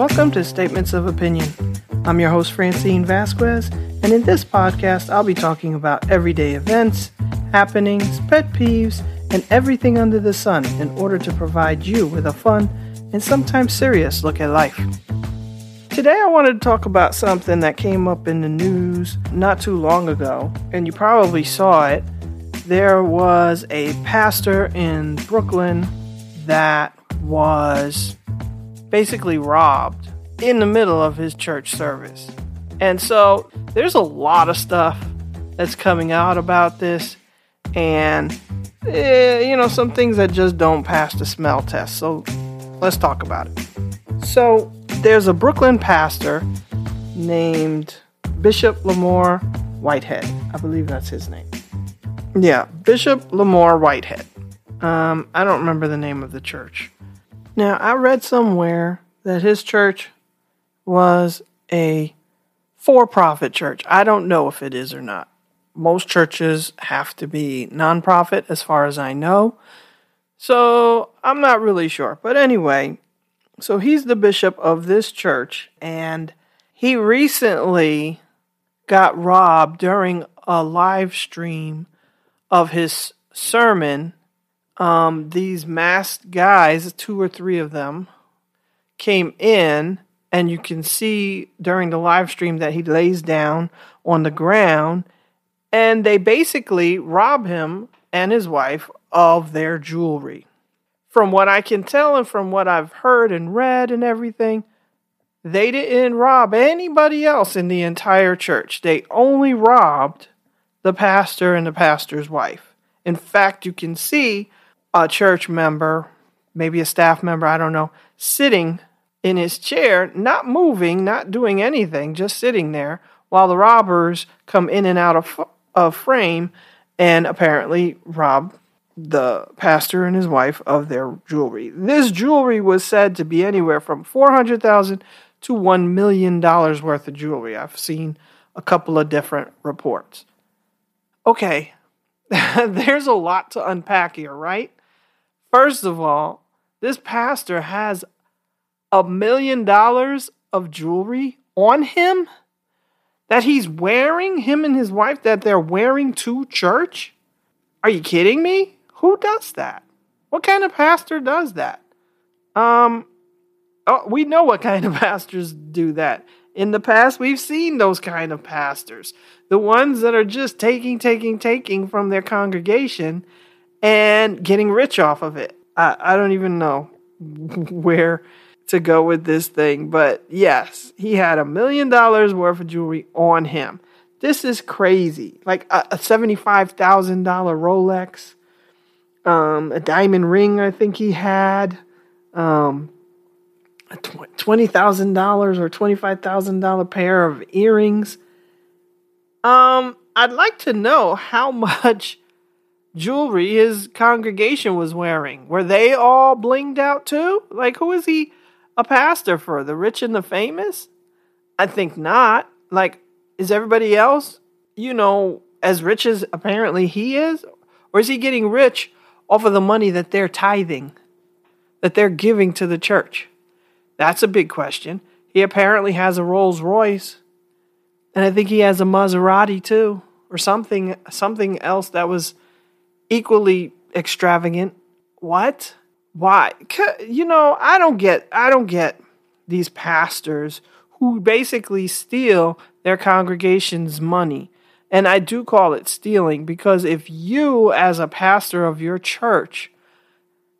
Welcome to Statements of Opinion. I'm your host, Francine Vasquez, and in this podcast, I'll be talking about everyday events, happenings, pet peeves, and everything under the sun in order to provide you with a fun and sometimes serious look at life. Today, I wanted to talk about something that came up in the news not too long ago, and you probably saw it. There was a pastor in Brooklyn that was basically robbed in the middle of his church service. And so there's a lot of stuff that's coming out about this, and eh, you know, some things that just don't pass the smell test. So let's talk about it. So there's a Brooklyn pastor named Bishop Lamor Whitehead. I believe that's his name. Yeah, Bishop Lamor Whitehead. Um, I don't remember the name of the church. Now, I read somewhere that his church was a for profit church. I don't know if it is or not. Most churches have to be nonprofit, as far as I know. So I'm not really sure. But anyway, so he's the bishop of this church, and he recently got robbed during a live stream of his sermon. Um, these masked guys, two or three of them, came in, and you can see during the live stream that he lays down on the ground, and they basically rob him and his wife of their jewelry. From what I can tell and from what I've heard and read and everything, they didn't rob anybody else in the entire church. They only robbed the pastor and the pastor's wife. In fact, you can see a church member, maybe a staff member, I don't know, sitting in his chair, not moving, not doing anything, just sitting there while the robbers come in and out of, of frame and apparently rob the pastor and his wife of their jewelry. This jewelry was said to be anywhere from 400,000 to 1 million dollars worth of jewelry. I've seen a couple of different reports. Okay. There's a lot to unpack here, right? First of all, this pastor has a million dollars of jewelry on him that he's wearing, him and his wife, that they're wearing to church? Are you kidding me? Who does that? What kind of pastor does that? Um, oh, we know what kind of pastors do that. In the past, we've seen those kind of pastors. The ones that are just taking, taking, taking from their congregation and getting rich off of it. I, I don't even know where to go with this thing. But yes, he had a million dollars worth of jewelry on him. This is crazy. Like a, a $75,000 Rolex, um, a diamond ring, I think he had, um, a $20,000 or $25,000 pair of earrings. Um, I'd like to know how much jewelry his congregation was wearing. Were they all blinged out too? Like, who is he a pastor for? The rich and the famous? I think not. Like, is everybody else, you know, as rich as apparently he is? Or is he getting rich off of the money that they're tithing, that they're giving to the church? That's a big question. He apparently has a Rolls Royce, and I think he has a Maserati too, or something something else that was equally extravagant. What? Why? You know, I don't get I don't get these pastors who basically steal their congregation's money. And I do call it stealing because if you as a pastor of your church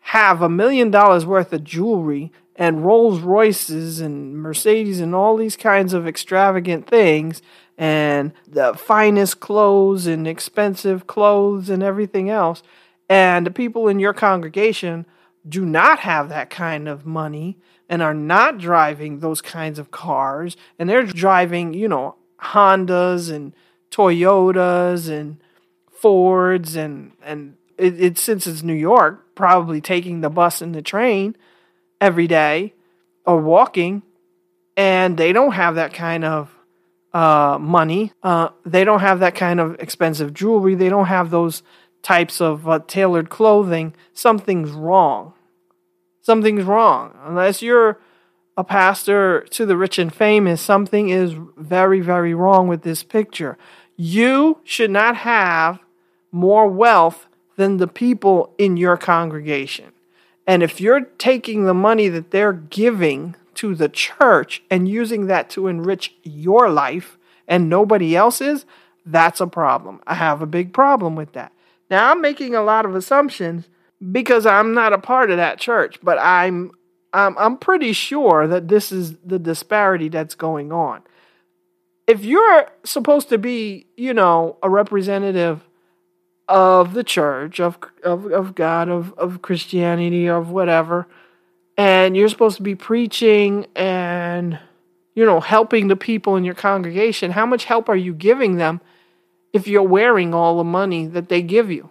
have a million dollars worth of jewelry and Rolls Royces and Mercedes and all these kinds of extravagant things and the finest clothes and expensive clothes and everything else, and the people in your congregation do not have that kind of money and are not driving those kinds of cars. And they're driving, you know, Hondas and Toyotas and Fords and and it, it since it's New York, probably taking the bus and the train every day or walking. And they don't have that kind of uh, money. Uh, they don't have that kind of expensive jewelry. They don't have those types of uh, tailored clothing. Something's wrong something's wrong. Unless you're a pastor to the rich and famous, something is very, very wrong with this picture. You should not have more wealth than the people in your congregation. And if you're taking the money that they're giving to the church and using that to enrich your life and nobody else's, that's a problem. I have a big problem with that. Now, I'm making a lot of assumptions because I'm not a part of that church, but I'm I'm, I'm pretty sure that this is the disparity that's going on. If you're supposed to be, you know, a representative of the church, of, of, of God, of, of Christianity, of whatever, and you're supposed to be preaching and, you know, helping the people in your congregation, how much help are you giving them if you're wearing all the money that they give you?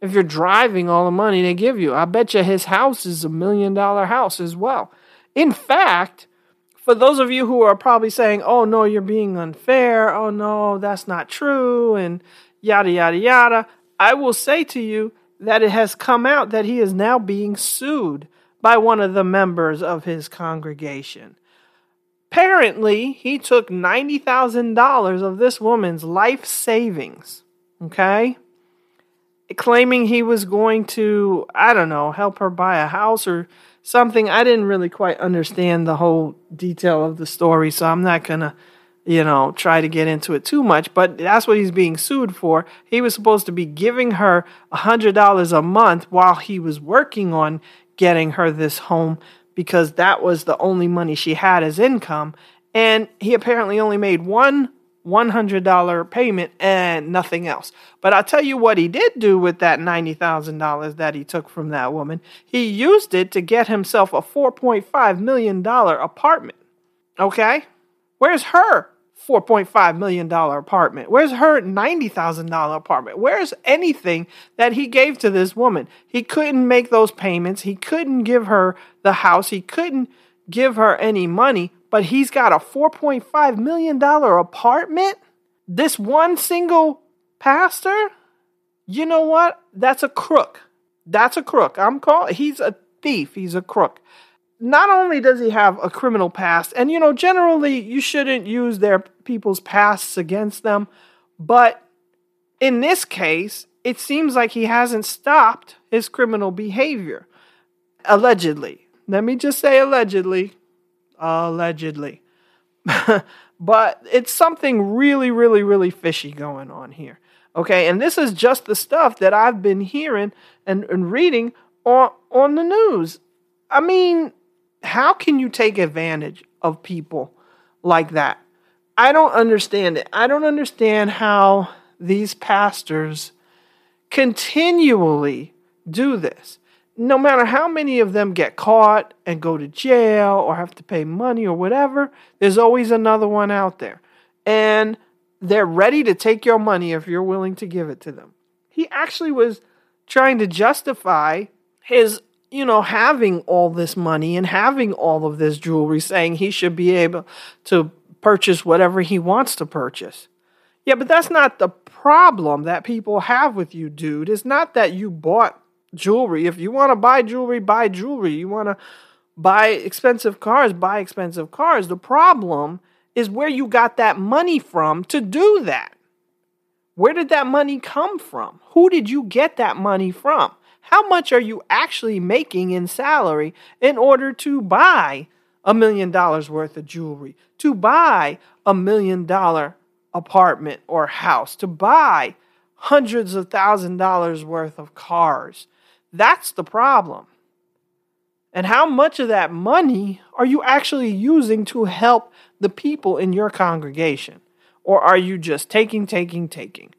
If you're driving all the money they give you, I bet you his house is a million dollar house as well. In fact, for those of you who are probably saying, oh no, you're being unfair, oh no, that's not true, and yada, yada, yada, I will say to you that it has come out that he is now being sued by one of the members of his congregation. Apparently, he took $90,000 of this woman's life savings. Okay? claiming he was going to, I don't know, help her buy a house or something. I didn't really quite understand the whole detail of the story, so I'm not going to, you know, try to get into it too much, but that's what he's being sued for. He was supposed to be giving her a $100 a month while he was working on getting her this home because that was the only money she had as income. And he apparently only made one $100 payment and nothing else. But I'll tell you what he did do with that $90,000 that he took from that woman. He used it to get himself a $4.5 million apartment. Okay? Where's her $4.5 million apartment? Where's her $90,000 apartment? Where's anything that he gave to this woman? He couldn't make those payments. He couldn't give her the house. He couldn't give her any money but he's got a $4.5 million apartment? This one single pastor? You know what? That's a crook. That's a crook. I'm calling he's a thief. He's a crook. Not only does he have a criminal past, and you know, generally you shouldn't use their people's pasts against them, but in this case, it seems like he hasn't stopped his criminal behavior. Allegedly. Let me just say allegedly allegedly. but it's something really, really, really fishy going on here. Okay, and this is just the stuff that I've been hearing and, and reading on, on the news. I mean, how can you take advantage of people like that? I don't understand it. I don't understand how these pastors continually do this no matter how many of them get caught and go to jail or have to pay money or whatever, there's always another one out there. And they're ready to take your money if you're willing to give it to them. He actually was trying to justify his, you know, having all this money and having all of this jewelry, saying he should be able to purchase whatever he wants to purchase. Yeah, but that's not the problem that people have with you, dude. It's not that you bought jewelry. If you want to buy jewelry, buy jewelry. You want to buy expensive cars, buy expensive cars. The problem is where you got that money from to do that. Where did that money come from? Who did you get that money from? How much are you actually making in salary in order to buy a million dollars worth of jewelry, to buy a million dollar apartment or house, to buy hundreds of thousand dollars worth of cars? That's the problem. And how much of that money are you actually using to help the people in your congregation? Or are you just taking, taking, taking?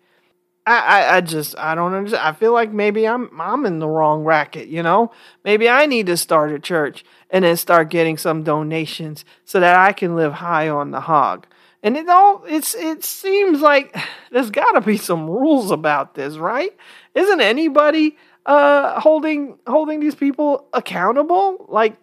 I, I, I just I don't understand. I feel like maybe I'm I'm in the wrong racket, you know? Maybe I need to start a church and then start getting some donations so that I can live high on the hog. And it all it's it seems like there's gotta be some rules about this, right? Isn't anybody uh, holding holding these people accountable? Like,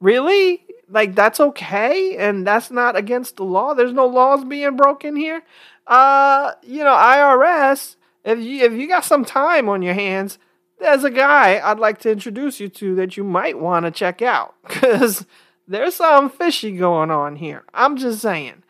really? Like that's okay, and that's not against the law. There's no laws being broken here. Uh, you know, IRS. If you if you got some time on your hands, there's a guy I'd like to introduce you to that you might want to check out because there's something fishy going on here. I'm just saying.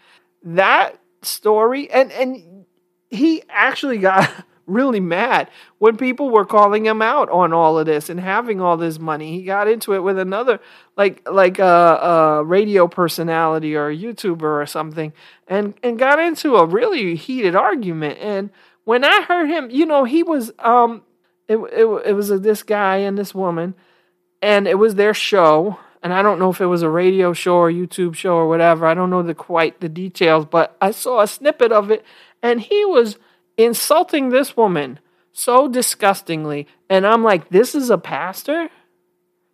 That story and and he actually got really mad when people were calling him out on all of this and having all this money. He got into it with another like like a, a radio personality or a YouTuber or something and and got into a really heated argument and when I heard him, you know, he was um it it, it was a, this guy and this woman and it was their show and I don't know if it was a radio show or YouTube show or whatever. I don't know the quite the details, but I saw a snippet of it and he was insulting this woman so disgustingly. And I'm like, this is a pastor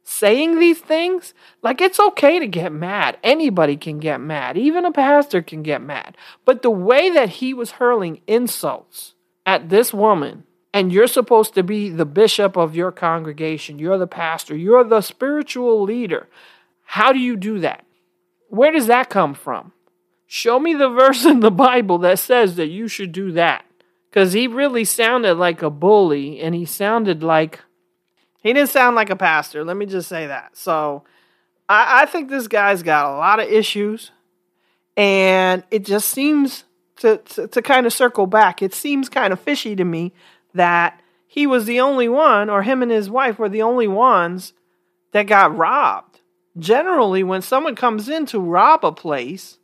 saying these things? Like, it's okay to get mad. Anybody can get mad. Even a pastor can get mad. But the way that he was hurling insults at this woman, and you're supposed to be the bishop of your congregation, you're the pastor, you're the spiritual leader. How do you do that? Where does that come from? Show me the verse in the Bible that says that you should do that because he really sounded like a bully and he sounded like he didn't sound like a pastor let me just say that. So i, I think this guy's got a lot of issues and it just seems to, to, to kind of circle back. It seems kind of fishy to me that he was the only one or him and his wife were the only ones that got robbed. Generally when someone comes in to rob a place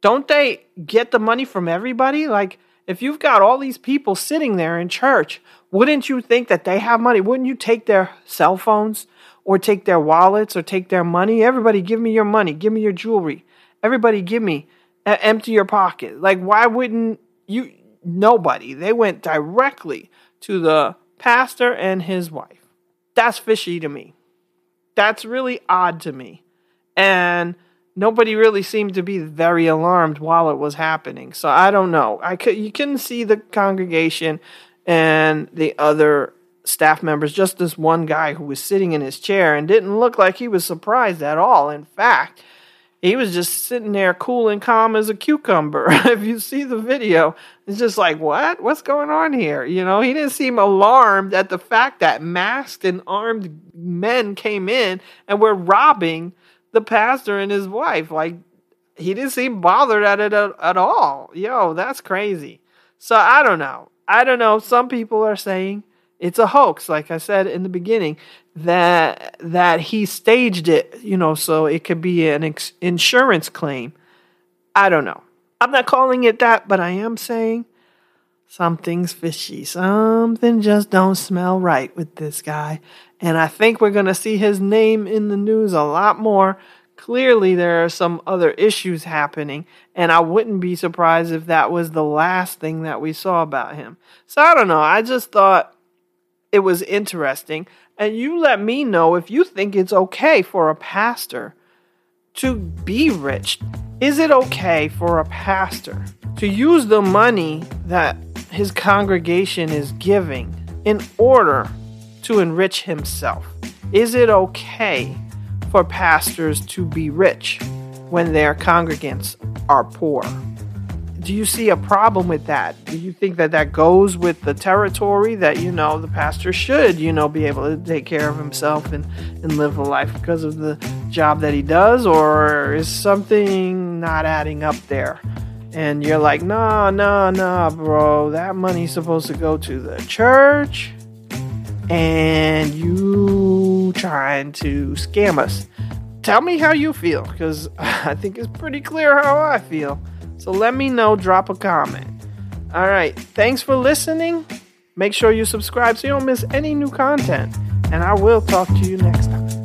don't they get the money from everybody? Like if you've got all these people sitting there in church, wouldn't you think that they have money? Wouldn't you take their cell phones or take their wallets or take their money? Everybody, give me your money. Give me your jewelry. Everybody, give me, empty your pocket. Like, why wouldn't you? Nobody. They went directly to the pastor and his wife. That's fishy to me. That's really odd to me. And nobody really seemed to be very alarmed while it was happening. So I don't know. I could you couldn't see the congregation and the other staff members, just this one guy who was sitting in his chair and didn't look like he was surprised at all. In fact, he was just sitting there cool and calm as a cucumber. if you see the video, it's just like, what? What's going on here? You know, he didn't seem alarmed at the fact that masked and armed men came in and were robbing the pastor and his wife. Like he didn't seem bothered at it at, at all. Yo, that's crazy. So I don't know. I don't know. Some people are saying it's a hoax, like I said in the beginning, that that he staged it, you know, so it could be an ex- insurance claim. I don't know. I'm not calling it that, but I am saying something's fishy. Something just don't smell right with this guy. And I think we're going to see his name in the news a lot more. Clearly, there are some other issues happening, and I wouldn't be surprised if that was the last thing that we saw about him. So I don't know. I just thought it was interesting. And you let me know if you think it's okay for a pastor to be rich. Is it okay for a pastor to use the money that his congregation is giving in order to enrich himself? Is it okay for pastors to be rich when their congregants are poor? Do you see a problem with that? Do you think that that goes with the territory that, you know, the pastor should, you know, be able to take care of himself and, and live a life because of the job that he does? Or is something not adding up there? And you're like, nah, nah, nah, bro, that money's supposed to go to the church and you trying to scam us. Tell me how you feel, because I think it's pretty clear how I feel. So let me know, drop a comment. All right, thanks for listening. Make sure you subscribe so you don't miss any new content. And I will talk to you next time.